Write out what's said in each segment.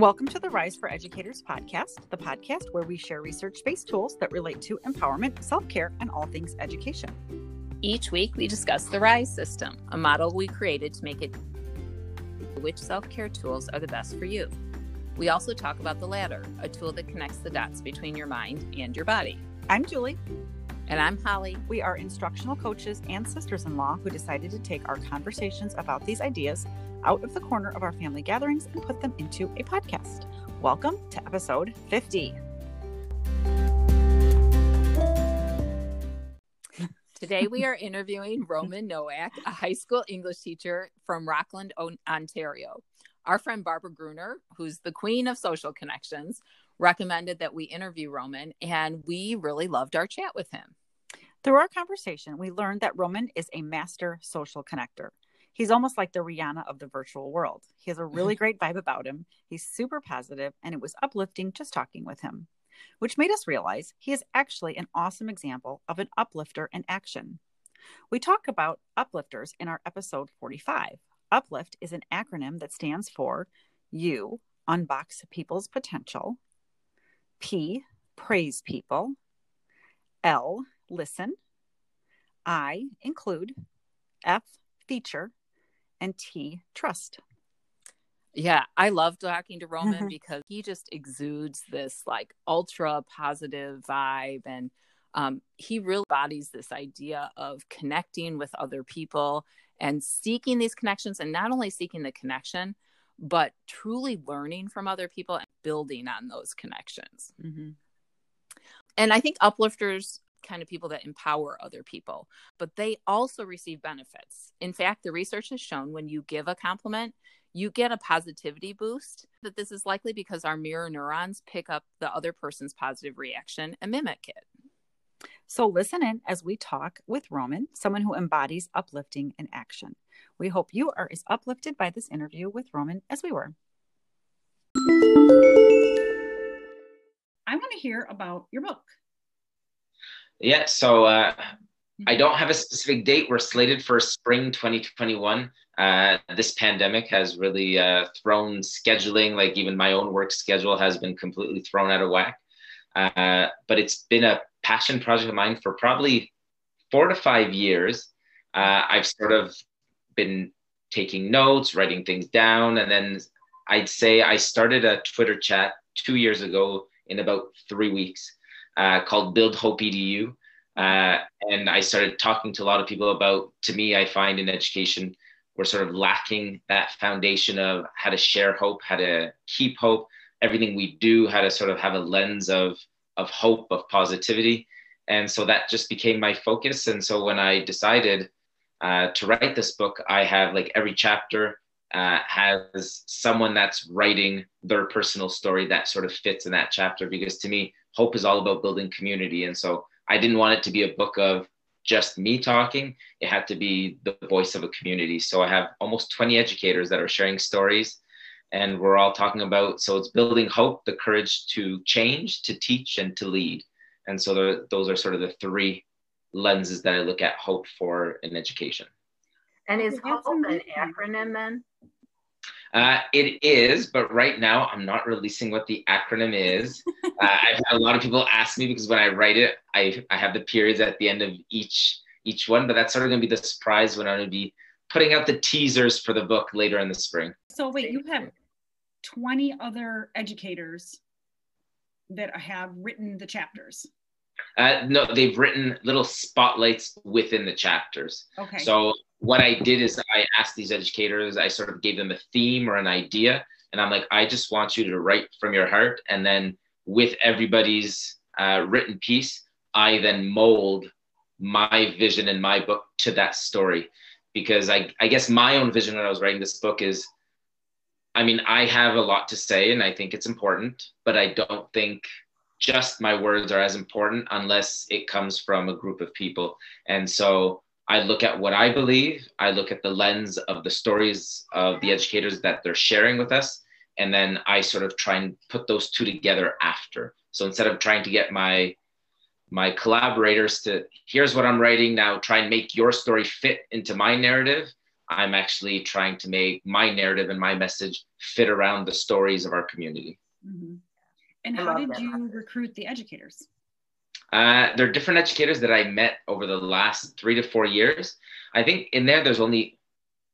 Welcome to the Rise for Educators podcast, the podcast where we share research based tools that relate to empowerment, self care, and all things education. Each week, we discuss the RISE system, a model we created to make it which self care tools are the best for you. We also talk about the ladder, a tool that connects the dots between your mind and your body. I'm Julie. And I'm Holly. We are instructional coaches and sisters in law who decided to take our conversations about these ideas out of the corner of our family gatherings and put them into a podcast. Welcome to episode 50. Today, we are interviewing Roman Nowak, a high school English teacher from Rockland, Ontario. Our friend Barbara Gruener, who's the queen of social connections, recommended that we interview Roman, and we really loved our chat with him. Through our conversation, we learned that Roman is a master social connector. He's almost like the Rihanna of the virtual world. He has a mm-hmm. really great vibe about him. He's super positive, and it was uplifting just talking with him, which made us realize he is actually an awesome example of an uplifter in action. We talk about uplifters in our episode 45. Uplift is an acronym that stands for U, unbox people's potential, P, praise people, L, listen, I, include, F, feature, and T, trust. Yeah, I love talking to Roman because he just exudes this like ultra positive vibe and um, he really embodies this idea of connecting with other people and seeking these connections and not only seeking the connection but truly learning from other people and building on those connections mm-hmm. and i think uplifters kind of people that empower other people, but they also receive benefits. In fact, the research has shown when you give a compliment, you get a positivity boost. That this is likely because our mirror neurons pick up the other person's positive reaction and mimic it. So, listen in as we talk with Roman, someone who embodies uplifting in action. We hope you are as uplifted by this interview with Roman as we were. I want to hear about your book. Yeah, so uh, I don't have a specific date. We're slated for spring 2021. Uh, this pandemic has really uh, thrown scheduling, like even my own work schedule has been completely thrown out of whack. Uh, but it's been a passion project of mine for probably four to five years. Uh, I've sort of been taking notes, writing things down, and then I'd say I started a Twitter chat two years ago in about three weeks uh, called Build Hope EDU. Uh, and I started talking to a lot of people about, to me, I find in education, we're sort of lacking that foundation of how to share hope, how to keep hope, everything we do, how to sort of have a lens of, of hope, of positivity. And so that just became my focus. And so when I decided uh, to write this book, I have like every chapter uh, has someone that's writing their personal story that sort of fits in that chapter because to me hope is all about building community. And so i didn't want it to be a book of just me talking. It had to be the voice of a community. So i have almost 20 educators that are sharing stories and we're all talking about so it's building hope the courage to change to teach and to lead. And so the, those are sort of the three lenses that i look at hope for in education. And is hope an acronym then uh, it is, but right now I'm not releasing what the acronym is. uh, I've had a lot of people ask me because when I write it, I, I have the periods at the end of each each one, but that's sort of going to be the surprise when I'm going to be putting out the teasers for the book later in the spring. So wait, you have 20 other educators that have written the chapters. Uh, no, they've written little spotlights within the chapters. Okay. So what I did is I asked these educators, I sort of gave them a theme or an idea. And I'm like, I just want you to write from your heart. And then with everybody's uh, written piece, I then mold my vision in my book to that story. Because I, I guess my own vision when I was writing this book is I mean, I have a lot to say and I think it's important, but I don't think just my words are as important unless it comes from a group of people. And so I look at what I believe, I look at the lens of the stories of the educators that they're sharing with us, and then I sort of try and put those two together after. So instead of trying to get my my collaborators to here's what I'm writing now, try and make your story fit into my narrative. I'm actually trying to make my narrative and my message fit around the stories of our community. Mm-hmm. And how did that. you recruit the educators? Uh, there are different educators that I met over the last three to four years. I think in there, there's only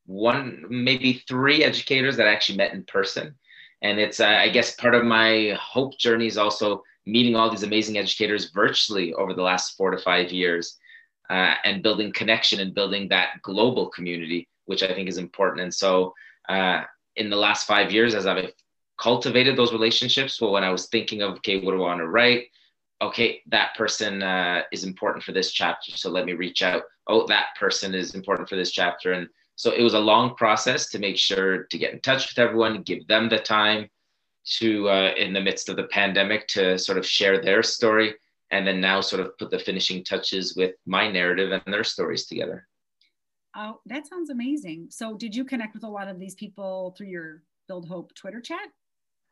one, maybe three educators that I actually met in person. And it's, uh, I guess, part of my hope journey is also meeting all these amazing educators virtually over the last four to five years uh, and building connection and building that global community, which I think is important. And so, uh, in the last five years, as I've cultivated those relationships, well, when I was thinking of, okay, what do I want to write? Okay, that person uh, is important for this chapter, so let me reach out. Oh, that person is important for this chapter. And so it was a long process to make sure to get in touch with everyone, give them the time to, uh, in the midst of the pandemic, to sort of share their story. And then now sort of put the finishing touches with my narrative and their stories together. Oh, that sounds amazing. So, did you connect with a lot of these people through your Build Hope Twitter chat?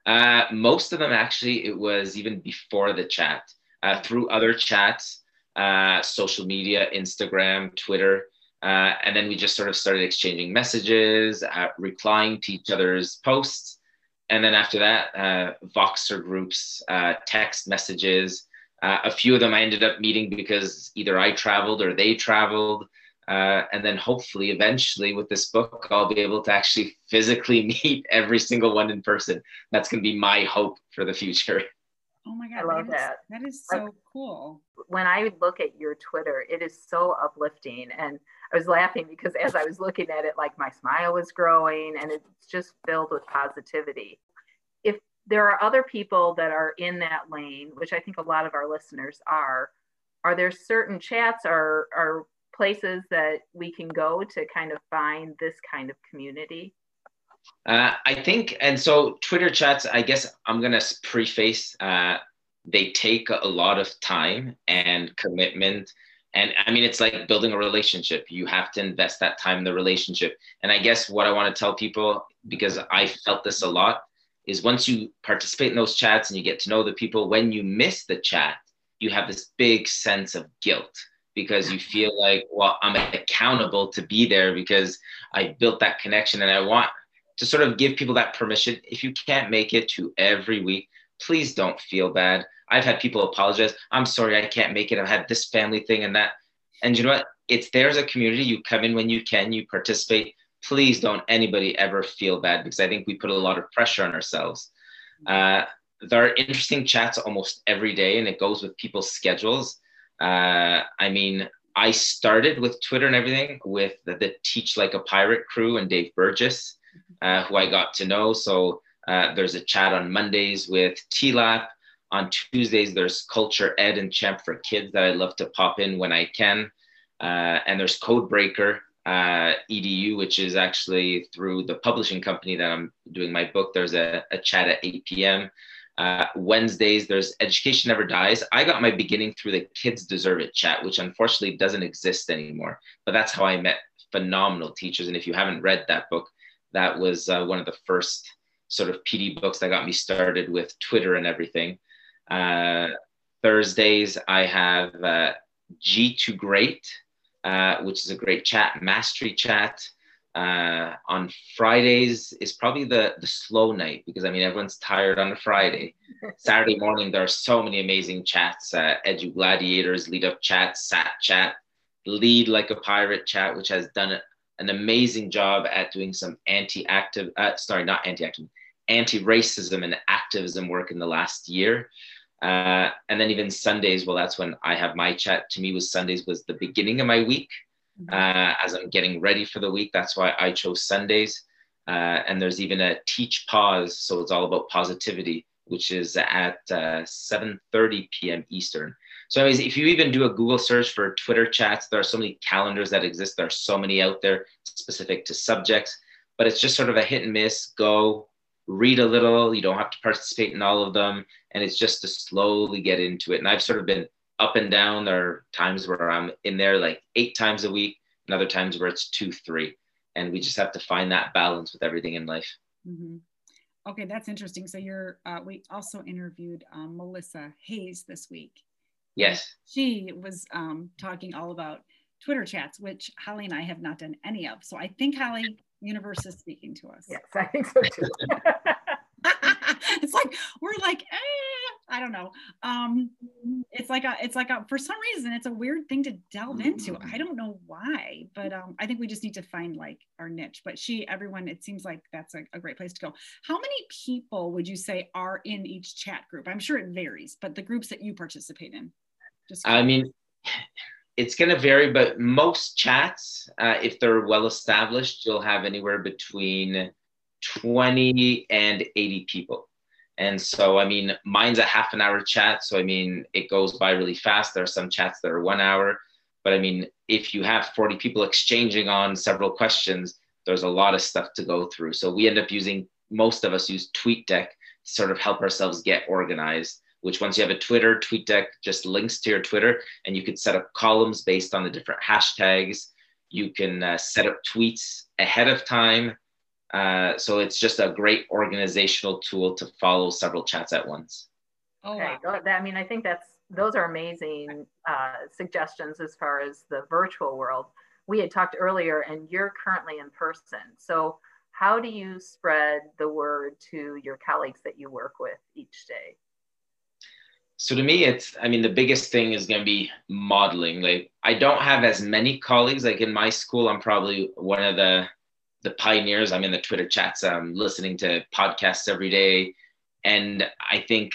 Uh, most of them actually, it was even before the chat, uh, through other chats, uh, social media, Instagram, Twitter. Uh, and then we just sort of started exchanging messages, uh, replying to each other's posts. And then after that, Voxer groups, text messages. a few of them I ended up meeting because either I traveled or they traveled. Uh, and then hopefully eventually with this book i'll be able to actually physically meet every single one in person. That's going to be my hope for the future. Oh my god i love that. that is, that is so cool. when i look at your twitter it is so uplifting. And i was laughing because as i was looking at it like my smile was growing and it's just filled with positivity. If there are other people that are in that lane which i think a lot of our listeners are are there certain chats or, or places that we can go to kind of find this kind of community? Uh, I think, and so Twitter chats, I guess I'm going to preface, uh, they take a lot of time and commitment. And I mean, it's like building a relationship. You have to invest that time in the relationship. And I guess what I want to tell people, because I felt this a lot, is once you participate in those chats and you get to know the people, when you miss the chat, you have this big sense of guilt because you feel like, well, I'm accountable to be there because I built that connection and I want to sort of give people that permission. If you can't make it to every week, please don't feel bad. I've had people apologize. I'm sorry, I can't make it. I've had this family thing and that. And you know what? It's there's a community. You come in when you can, you participate. Please don't anybody ever feel bad because I think we put a lot of pressure on ourselves. Uh, there are interesting chats almost every day, and it goes with people's schedules. Uh, I mean, I started with Twitter and everything with the, the, Teach Like a Pirate crew and Dave Burgess, uh, who I got to know. So uh, there's a chat on Mondays with TLAP. On Tuesdays, there's Culture Ed and Champ for Kids that I love to pop in when I can. Uh, and there's Codebreaker uh, edu, which is actually through the publishing company that I'm doing my book. There's a, a chat at 8 p.m. Uh, Wednesdays, there's Education Never Dies. I got my beginning through the Kids Deserve It chat, which unfortunately doesn't exist anymore. But that's how I met phenomenal teachers. And if you haven't read that book, that was uh, one of the first sort of PD books that got me started with Twitter and everything. Uh, Thursdays, I have uh, G2 Great, uh, which is a great chat, mastery chat. Uh, on Fridays is probably the the slow night because I mean everyone's tired on a Friday. Saturday morning there are so many amazing chats. Uh, Edu Gladiators, Lead Up Chat, Sat Chat, Lead Like a Pirate Chat, which has done an amazing job at doing some anti-active, uh, sorry, not anti-active, anti-racism and activism work in the last year. Uh, and then even Sundays, well, that's when I have my chat. To me, was Sundays was the beginning of my week. Uh, as I'm getting ready for the week. That's why I chose Sundays. Uh, and there's even a teach pause, so it's all about positivity, which is at uh, 7:30 p.m. Eastern. So, anyways, if you even do a Google search for Twitter chats, there are so many calendars that exist. There are so many out there specific to subjects, but it's just sort of a hit and miss. Go read a little. You don't have to participate in all of them, and it's just to slowly get into it. And I've sort of been up and down. There are times where I'm in there like eight times a week, and other times where it's two, three. And we just have to find that balance with everything in life. Mm-hmm. Okay, that's interesting. So you're, uh, we also interviewed um, Melissa Hayes this week. Yes. She was um, talking all about Twitter chats, which Holly and I have not done any of. So I think Holly, universe is speaking to us. Yes, I think so too. it's like we're like, eh, I don't know. Um, it's like a, it's like a, for some reason, it's a weird thing to delve into. I don't know why, but um, I think we just need to find like our niche. But she, everyone, it seems like that's a, a great place to go. How many people would you say are in each chat group? I'm sure it varies, but the groups that you participate in. Just I mean, it's going to vary, but most chats, uh, if they're well established, you'll have anywhere between 20 and 80 people. And so, I mean, mine's a half an hour chat. So, I mean, it goes by really fast. There are some chats that are one hour. But I mean, if you have 40 people exchanging on several questions, there's a lot of stuff to go through. So, we end up using, most of us use TweetDeck to sort of help ourselves get organized. Which, once you have a Twitter, TweetDeck just links to your Twitter, and you could set up columns based on the different hashtags. You can uh, set up tweets ahead of time uh, so it's just a great organizational tool to follow several chats at once. Oh, okay. I mean, I think that's those are amazing uh, suggestions as far as the virtual world. We had talked earlier, and you're currently in person. So how do you spread the word to your colleagues that you work with each day? So to me, it's I mean the biggest thing is going to be modeling. Like I don't have as many colleagues. Like in my school, I'm probably one of the the pioneers. I'm in the Twitter chats. I'm listening to podcasts every day. And I think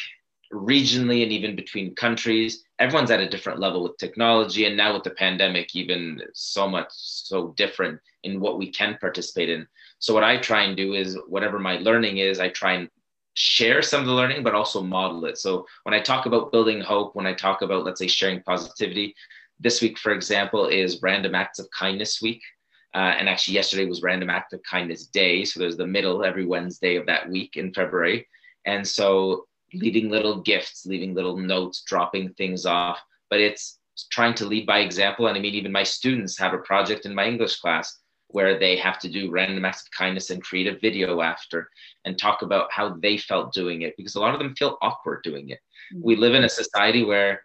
regionally and even between countries, everyone's at a different level with technology. And now with the pandemic, even so much so different in what we can participate in. So what I try and do is whatever my learning is, I try and share some of the learning, but also model it. So when I talk about building hope, when I talk about, let's say, sharing positivity, this week, for example, is Random Acts of Kindness Week. Uh, and actually, yesterday was Random Act of Kindness Day. So there's the middle every Wednesday of that week in February. And so leaving little gifts, leaving little notes, dropping things off. But it's trying to lead by example. And I mean, even my students have a project in my English class where they have to do random acts of kindness and create a video after and talk about how they felt doing it because a lot of them feel awkward doing it. Mm-hmm. We live in a society where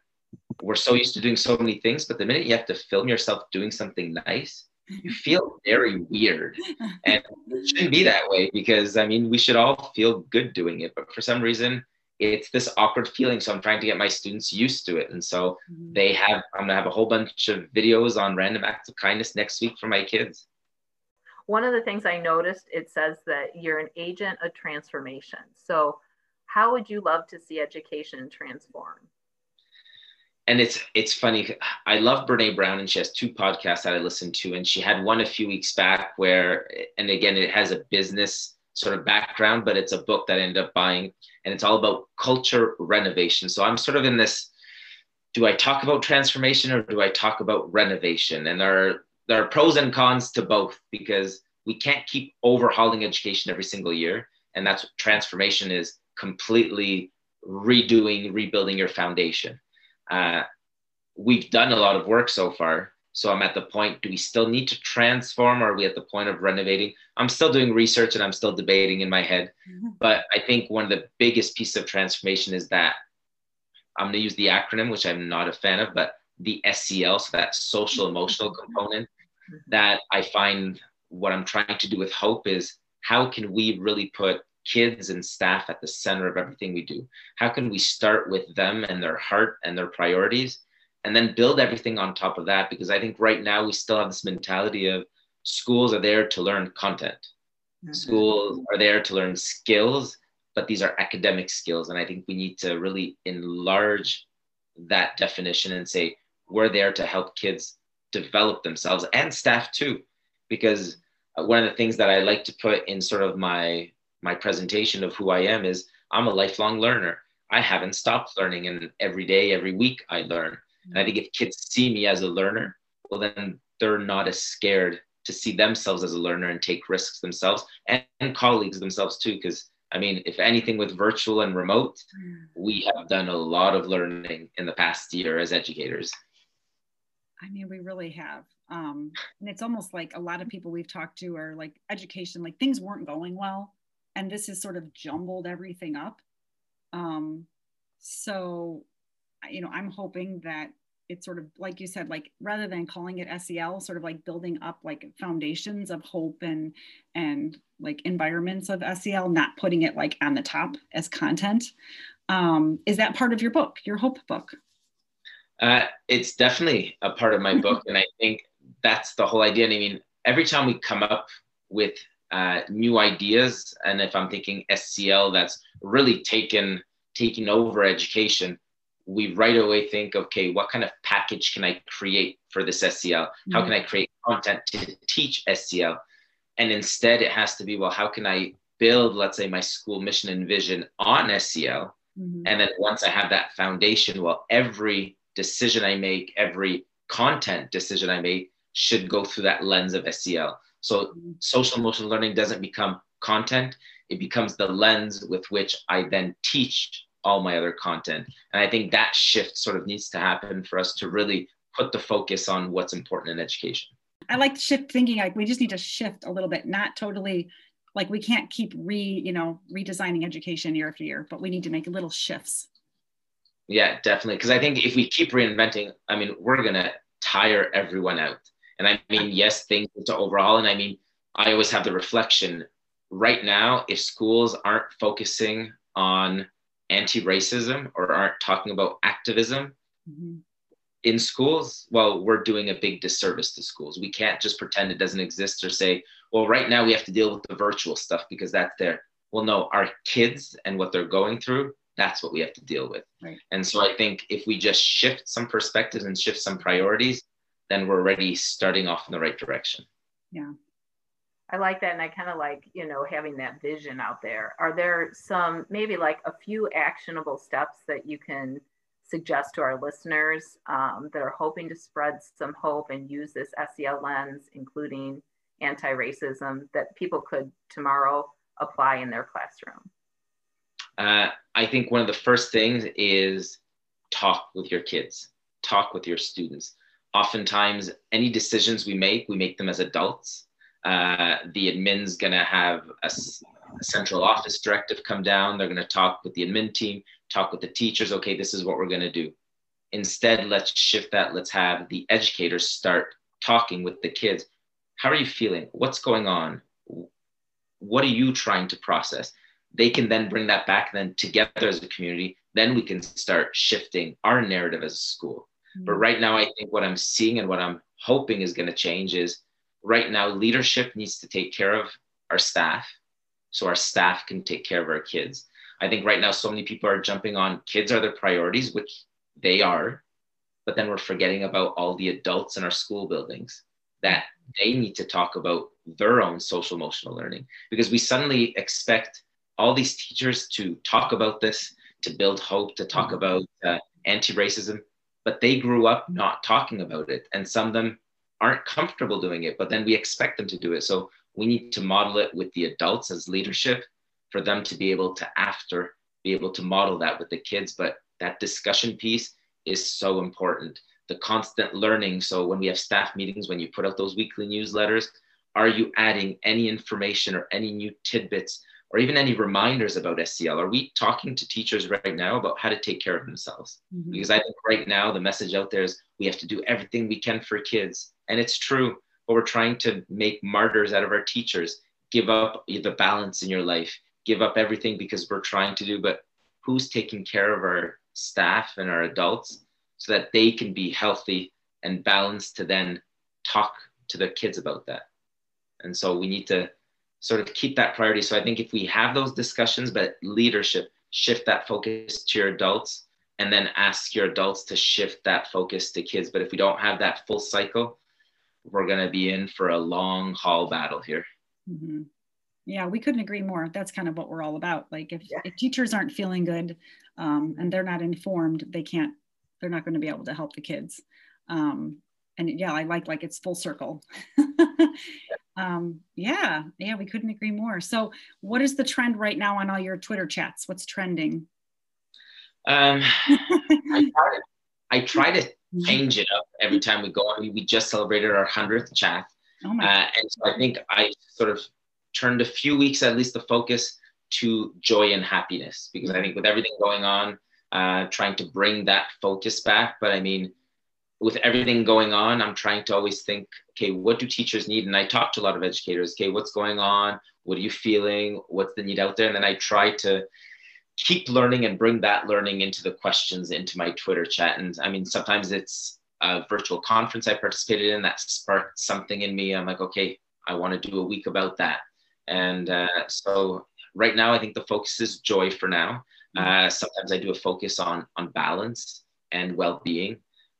we're so used to doing so many things, but the minute you have to film yourself doing something nice, you feel very weird. And it shouldn't be that way because I mean, we should all feel good doing it. But for some reason, it's this awkward feeling. So I'm trying to get my students used to it. And so mm-hmm. they have, I'm gonna have a whole bunch of videos on random acts of kindness next week for my kids. One of the things I noticed, it says that you're an agent of transformation. So how would you love to see education transform? And it's it's funny. I love Brene Brown, and she has two podcasts that I listen to, and she had one a few weeks back where, and again, it has a business sort of background, but it's a book that I ended up buying, and it's all about culture renovation. So I'm sort of in this: do I talk about transformation or do I talk about renovation? And there are there are pros and cons to both because we can't keep overhauling education every single year, and that's what transformation is completely redoing, rebuilding your foundation uh, we've done a lot of work so far. So I'm at the point, do we still need to transform? Or are we at the point of renovating? I'm still doing research and I'm still debating in my head. Mm-hmm. But I think one of the biggest pieces of transformation is that I'm going to use the acronym, which I'm not a fan of, but the SEL, so that social emotional component that I find what I'm trying to do with hope is how can we really put kids and staff at the center of everything we do? How can we start with them and their heart and their priorities and then build everything on top of that? Because I think right now we still have this mentality of schools are there to learn content, mm-hmm. schools are there to learn skills, but these are academic skills. And I think we need to really enlarge that definition and say, we're there to help kids develop themselves and staff too. Because one of the things that I like to put in sort of my my presentation of who I am is I'm a lifelong learner. I haven't stopped learning, and every day, every week, I learn. And I think if kids see me as a learner, well, then they're not as scared to see themselves as a learner and take risks themselves and, and colleagues themselves too. Because I mean, if anything with virtual and remote, we have done a lot of learning in the past year as educators. I mean, we really have. Um, and it's almost like a lot of people we've talked to are like education, like things weren't going well and this has sort of jumbled everything up. Um, so, you know, I'm hoping that it's sort of like you said like rather than calling it sel sort of like building up like foundations of hope and and like environments of sel not putting it like on the top as content. Um, is that part of your book your hope book? Uh, it's definitely a part of my book and i think that's the whole idea. And i mean every time we come up with uh, new ideas and if i'm thinking SEL that's really taken taking over education we right away think, okay, what kind of package can I create for this SEL? How mm-hmm. can I create content to teach SEL? And instead, it has to be, well, how can I build, let's say, my school mission and vision on SEL? Mm-hmm. And then once I have that foundation, well, every decision I make, every content decision I make should go through that lens of SEL. So social emotional learning doesn't become content, it becomes the lens with which I then teach all my other content. And I think that shift sort of needs to happen for us to really put the focus on what's important in education. I like shift thinking like we just need to shift a little bit, not totally like we can't keep re, you know, redesigning education year after year, but we need to make little shifts. Yeah, definitely. Because I think if we keep reinventing, I mean, we're gonna tire everyone out. And I mean, yes, things to overhaul. And I mean, I always have the reflection right now, if schools aren't focusing on anti-racism or aren't talking about activism mm-hmm. in schools well we're doing a big disservice to schools we can't just pretend it doesn't exist or say well right now we have to deal with the virtual stuff because that's there well no our kids and what they're going through that's what we have to deal with right. and so i think if we just shift some perspectives and shift some priorities then we're already starting off in the right direction yeah I like that. And I kind of like, you know, having that vision out there. Are there some, maybe like a few actionable steps that you can suggest to our listeners um, that are hoping to spread some hope and use this SEL lens, including anti racism, that people could tomorrow apply in their classroom? Uh, I think one of the first things is talk with your kids, talk with your students. Oftentimes, any decisions we make, we make them as adults uh, the admin's to have a, central office directive come down. They're to talk with the admin team, talk with the teachers. Okay, this is what we're to do. Instead, let's shift that. Let's have the educators start talking with the kids. How are you feeling? What's going on? What are you trying to process? They can then bring that back then together as a community. Then we can start shifting our narrative as a school. Mm-hmm. But right now, I think what I'm seeing and what I'm hoping is going to change is right now leadership needs to take care of our staff so our staff can take care of our kids i think right now so many people are jumping on kids are their priorities which they are but then we're forgetting about all the adults in our school buildings that they need to talk about their own social emotional learning because we suddenly expect all these teachers to talk about this to build hope to talk mm-hmm. about uh, anti-racism but they grew up not talking about it and some of them aren't comfortable doing it, but then we expect them to do it. So we need to model it with the adults as leadership for them to be able to, after, be able to model that with the kids. But that discussion piece is so important. The constant learning. So when we have staff meetings, when you put out those weekly newsletters, are you adding any information or any new tidbits or even any reminders about SEL? Are we talking to teachers right now about how to take care of themselves? Mm-hmm. Because I think right now the message out there is we have to do everything we can for kids. And it's true, but we're trying to make martyrs out of our teachers. Give up the balance in your life, give up everything because we're trying to do, but who's taking care of our staff and our adults so that they can be healthy and balanced to then talk to the kids about that? And so we need to sort of keep that priority. So I think if we have those discussions, but leadership, shift that focus to your adults and then ask your adults to shift that focus to kids. But if we don't have that full cycle, we're going to be in for a long haul battle here. Mm-hmm. Yeah, we couldn't agree more. That's kind of what we're all about. Like if, yeah. if teachers aren't feeling good um, and they're not informed, they can't, they're not going to be able to help the kids. Um, and yeah, I like like it's full circle. um, yeah, yeah, we couldn't agree more. So, what is the trend right now on all your Twitter chats? What's trending? Um, I, try to, I try to mm-hmm. change it up every time we go. I mean, we just celebrated our hundredth chat, oh uh, and so I think I sort of turned a few weeks at least the focus to joy and happiness because I think with everything going on, uh, trying to bring that focus back. But I mean, with everything going on, I'm trying to always think, okay, what do teachers need? And I talk to a lot of educators. Okay, what's going on? What are you feeling? What's the need out there? And then I try to keep learning and bring that learning into the questions into my Twitter chat. And I mean, sometimes it's a virtual conference I participated in that sparked something in me. I'm like, okay, I want to do a week about that. And uh, so right now, I think the focus is joy for now. Mm-hmm. Uh, sometimes I do a focus on on balance and well-being.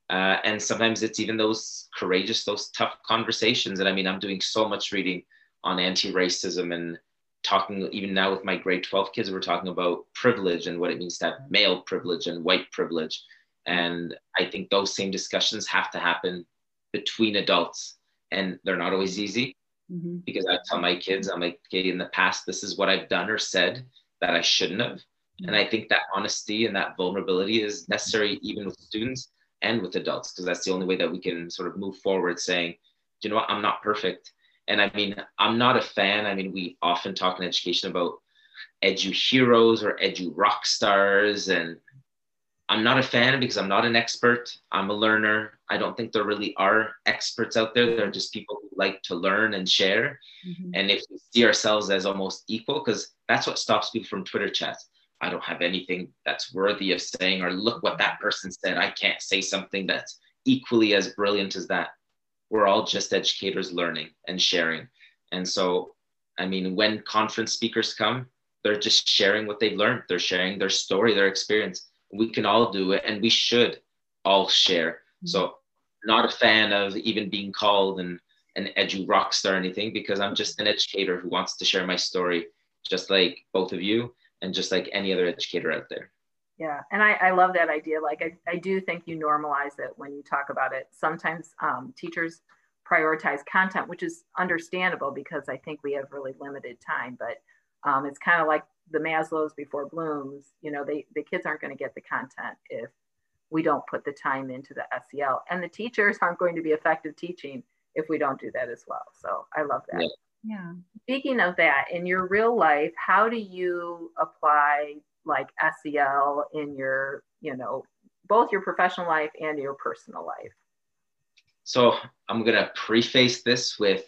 Uh, and sometimes it's even those courageous, those tough conversations. And I mean, I'm doing so much reading on anti-racism and talking even now with my grade 12 kids we're talking about privilege and what it means to have male privilege and white privilege and i think those same discussions have to happen between adults and they're not always easy mm-hmm. because i tell my kids i'm like okay in the past this is what i've done or said that i shouldn't have mm-hmm. and i think that honesty and that vulnerability is necessary even with students and with adults because that's the only way that we can sort of move forward saying you know what i'm not perfect and I mean, I'm not a fan. I mean, we often talk in education about edu heroes or edu rock stars. And I'm not a fan because I'm not an expert. I'm a learner. I don't think there really are experts out there. They're just people who like to learn and share. Mm-hmm. And if we see ourselves as almost equal, because that's what stops people from Twitter chats. I don't have anything that's worthy of saying, or look what that person said. I can't say something that's equally as brilliant as that we're all just educators learning and sharing. And so, I mean, when conference speakers come, they're just sharing what they've learned. They're sharing their story, their experience. We can all do it, and we should all share. Mm-hmm. So, not a fan of even being called an, an edu rock star or anything, because I'm just an educator who wants to share my story, just like both of you, and just like any other educator out there. Yeah and I, I love that idea. Like I, I do think you normalize it when you talk about it. Sometimes um, teachers prioritize content which is understandable because i think we have really limited time but um, it's kind of like the maslow's before blooms you know they the kids aren't going to get the content if we don't put the time into the sel and the teachers aren't going to be effective teaching if we don't do that as well. So i love that. Yeah. Yeah. Speaking of that, in your real life, how do you apply like SEL in your, you know, both your professional life and your personal life? So I'm going to preface this with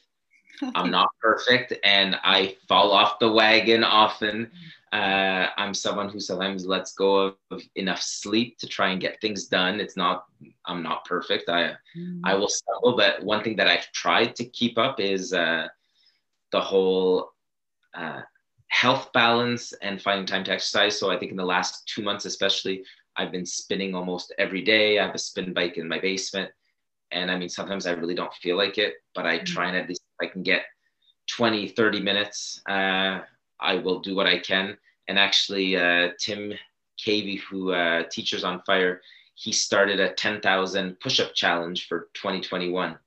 I'm not perfect and I fall off the wagon often. Uh, I'm someone who sometimes lets go of, of, enough sleep to try and get things done. It's not, I'm not perfect. I, mm. I will stumble, but one thing that I've tried to keep up is uh, the whole uh, health balance and finding time to exercise. So I think in the last two months, especially, I've been spinning almost every day. I have a spin bike in my basement. And I mean, sometimes I really don't feel like it, but I try and at least I can get 20, 30 minutes, uh, I will do what I can. And actually, uh, Tim Cavey, who uh, Teachers on Fire, he started a 10,000 push up challenge for 2021.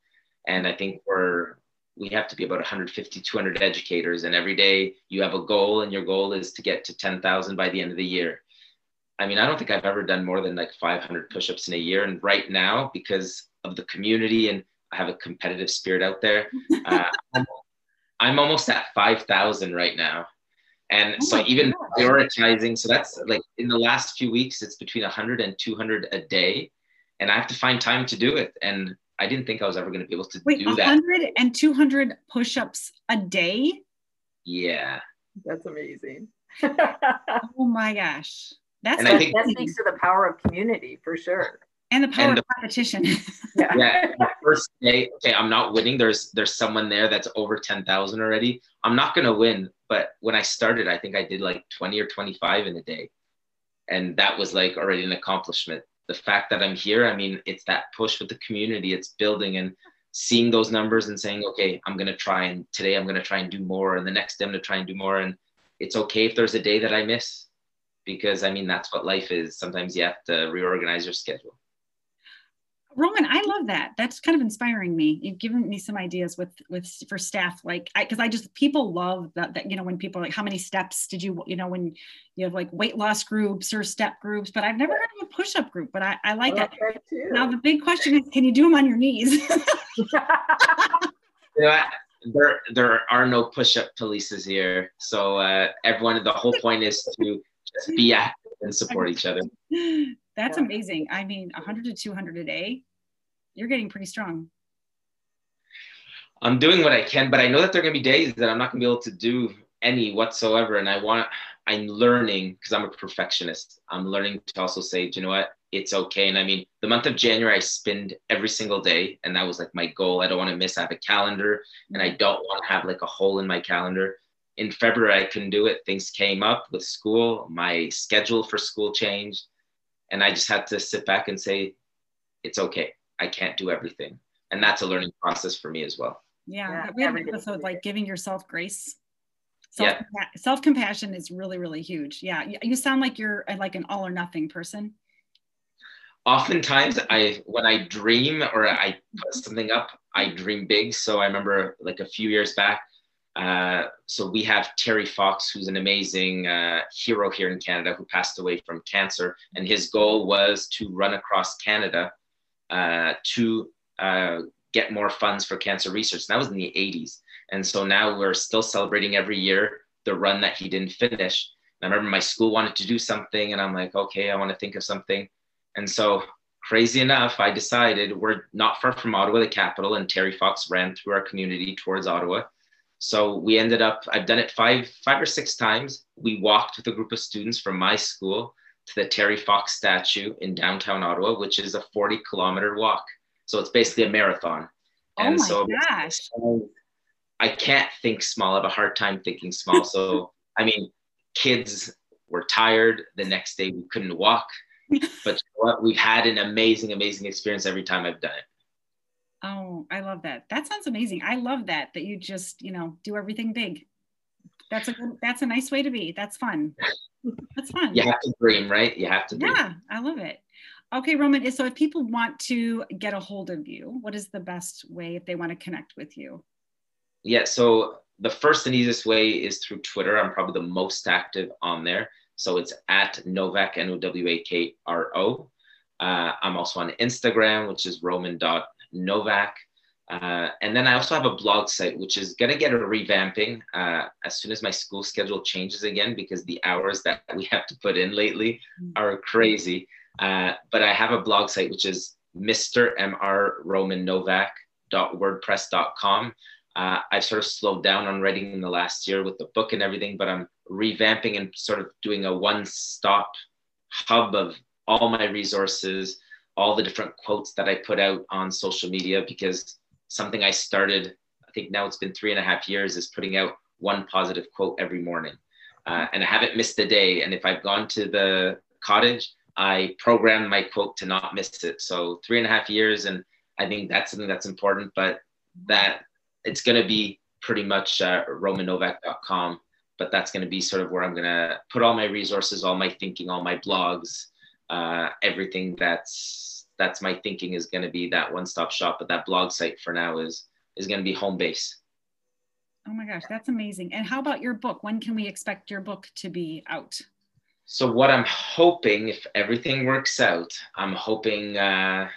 And I think we're we have to be about 150 200 educators and every day you have a goal and your goal is to get to 10,000 by the end of the year. I mean i don't think i've ever done more than like 500 push-ups in a year and right now because of the community and i have a competitive spirit out there uh, I'm, I'm, almost at 5000 right now. And oh so even God. prioritizing so that's like in the last few weeks it's between 100 and 200 a day and i have to find time to do it. And I didn't think I was ever going to be able to Wait, do 100 that. and 200 push ups a day? Yeah. That's amazing. oh my gosh. That's that, think, that speaks to the power of community for sure. And the power and of competition. yeah. yeah. first day, okay, I'm not winning. There's there's someone there that's over 10,000 already. I'm not gonna win. But when I started, I think I did like 20 or 25 in a day. And that was like already an accomplishment the fact that I'm here, I mean, it's that push with the community, it's building and seeing those numbers and saying, okay, I'm going to try and today I'm going to try and do more. And the next day I'm going to try and do more. And it's okay if there's a day that I miss because I mean, that's what life is. Sometimes you have to reorganize your schedule. Roman, I love that. That's kind of inspiring me. You've given me some ideas with with for staff, like because I, I, just people love that, that you know when people are like how many steps did you you know when you have like weight loss groups or step groups, but I've never heard of a push up group. But I, I like that. Now the big question is, can you do them on your knees? yeah, there there are no push up polices here, so uh, everyone. The whole point is to just be active and support each other. That's yeah. amazing. I mean, 100 to 200 a day. You're getting pretty strong. I'm doing what I can, but I know that there are going to be days that I'm not going to be able to do any whatsoever. And I want, I'm learning because I'm a perfectionist. I'm learning to also say, do you know what? It's okay. And I mean, the month of January, I spend every single day. And that was like my goal. I don't want to miss. I have a calendar and I mm-hmm. don't want to have like a hole in my calendar. In February, I couldn't do it. Things came up with school. My schedule for school changed. And I just had to sit back and say, it's okay. I can't do everything. And that's a learning process for me as well. Yeah. yeah we have an episode like giving yourself grace self yeah. self compassion is really really huge yeah you sound like you're like an all or nothing person oftentimes i when i dream or i put something up i dream big so i remember like a few years back uh, so we have terry fox who's an amazing uh, hero here in canada who passed away from cancer and his goal was to run across canada uh, to uh, get more funds for cancer research and that was in the 80s and so now we're still celebrating every year the run that he didn't finish. And I remember my school wanted to do something, and I'm like, okay, I want to think of something. And so, crazy enough, I decided we're not far from Ottawa, the capital, and Terry Fox ran through our community towards Ottawa. So we ended up, I've done it five, five or six times. We walked with a group of students from my school to the Terry Fox statue in downtown Ottawa, which is a 40 kilometer walk. So it's basically a marathon. Oh and my so gosh. I can't think small. I have a hard time thinking small. So, I mean, kids were tired. The next day we couldn't walk. But what we've had an amazing, amazing experience every time I've done it. Oh, I love that. That sounds amazing. I love that that you just, you know, do everything big. That's a good, that's a nice way to be. That's fun. That's fun. you have to dream, right? You have to dream. Yeah, I love it. Okay, Roman. So if people want to get a hold of you, what is the best way if they want to connect with you? yeah, so the first and easiest way is through Twitter. I'm probably the most active on there. So it's at Nowak, N O W A K R O. Uh, I'm also on Instagram, which is roman.nowak. Uh, and then I also have a blog site, which is going to get a revamping uh, as soon as my school schedule changes again, because the hours that we have to put in lately are crazy. Uh, but I have a blog site, which is Mr. Mr. Roman Nowak.wordpress.com. Uh, I've sort of slowed down on writing in the last year with the book and everything, but I'm revamping and sort of doing a one stop hub of all my resources, all the different quotes that I put out on social media because something I started, I think now it's been three and a half years, is putting out one positive quote every morning. Uh, and I haven't missed a day. And if I've gone to the cottage, I program my quote to not miss it. So three and a half years, and I think that's something that's important. But that it's going to be pretty much uh, romannowak.com, but that's going to be sort of where I'm going to put all my resources, all my thinking, all my blogs, uh, everything that's that's my thinking is going to be that one-stop shop. But that blog site for now is is going to be home base. Oh my gosh, that's amazing! And how about your book? When can we expect your book to be out? So what I'm hoping, if everything works out, I'm hoping uh,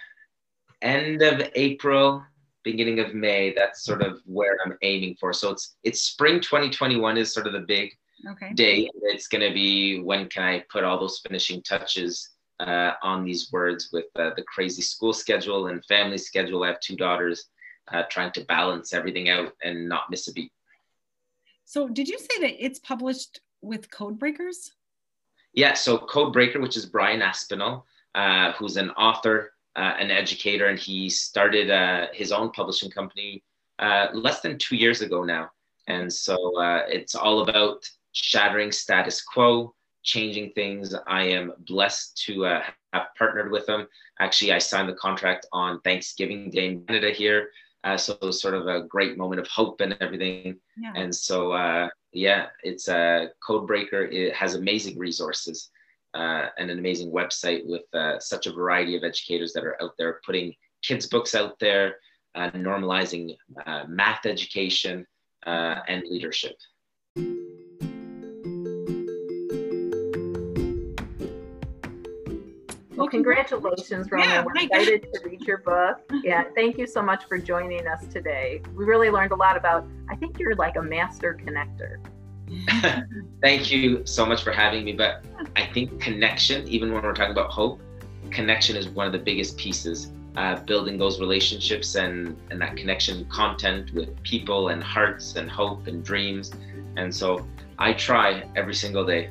end of April, beginning of May. That's sort of where I'm aiming for. So it's it's spring 2021 is sort of the big okay. day. It's going to be when can I put all those finishing touches uh, on these words with uh, the crazy school schedule and family schedule. I have two daughters, uh, trying to balance everything out and not miss a beat. So did you say that it's published with Codebreakers? Yeah, so Codebreaker, which is Brian Aspinall, uh, who's an author, uh, an educator, and he started uh, his own publishing company uh, less than two years ago now. And so uh, it's all about shattering status quo, changing things. I am blessed to uh, have partnered with them. Actually, I signed the contract on Thanksgiving Day in Canada here. Uh, so it was sort of a great moment of hope and everything. Yeah. And so, yeah, it's a Codebreaker. It has amazing resources uh, and an amazing website with uh, such a variety of educators that are out there putting kids' books out there, uh, normalizing uh, math education uh, and leadership. Well, congratulations, Roman. Yeah, We're excited God. to read your book. Yeah, thank you so much for joining us today. We really learned a lot about, I think you're like a master connector. Thank you so much for having me. But I think connection, even when we're talking about hope, connection is one of the biggest pieces uh, building those relationships and, and that connection content with people and hearts and hope and dreams. And so I try every single day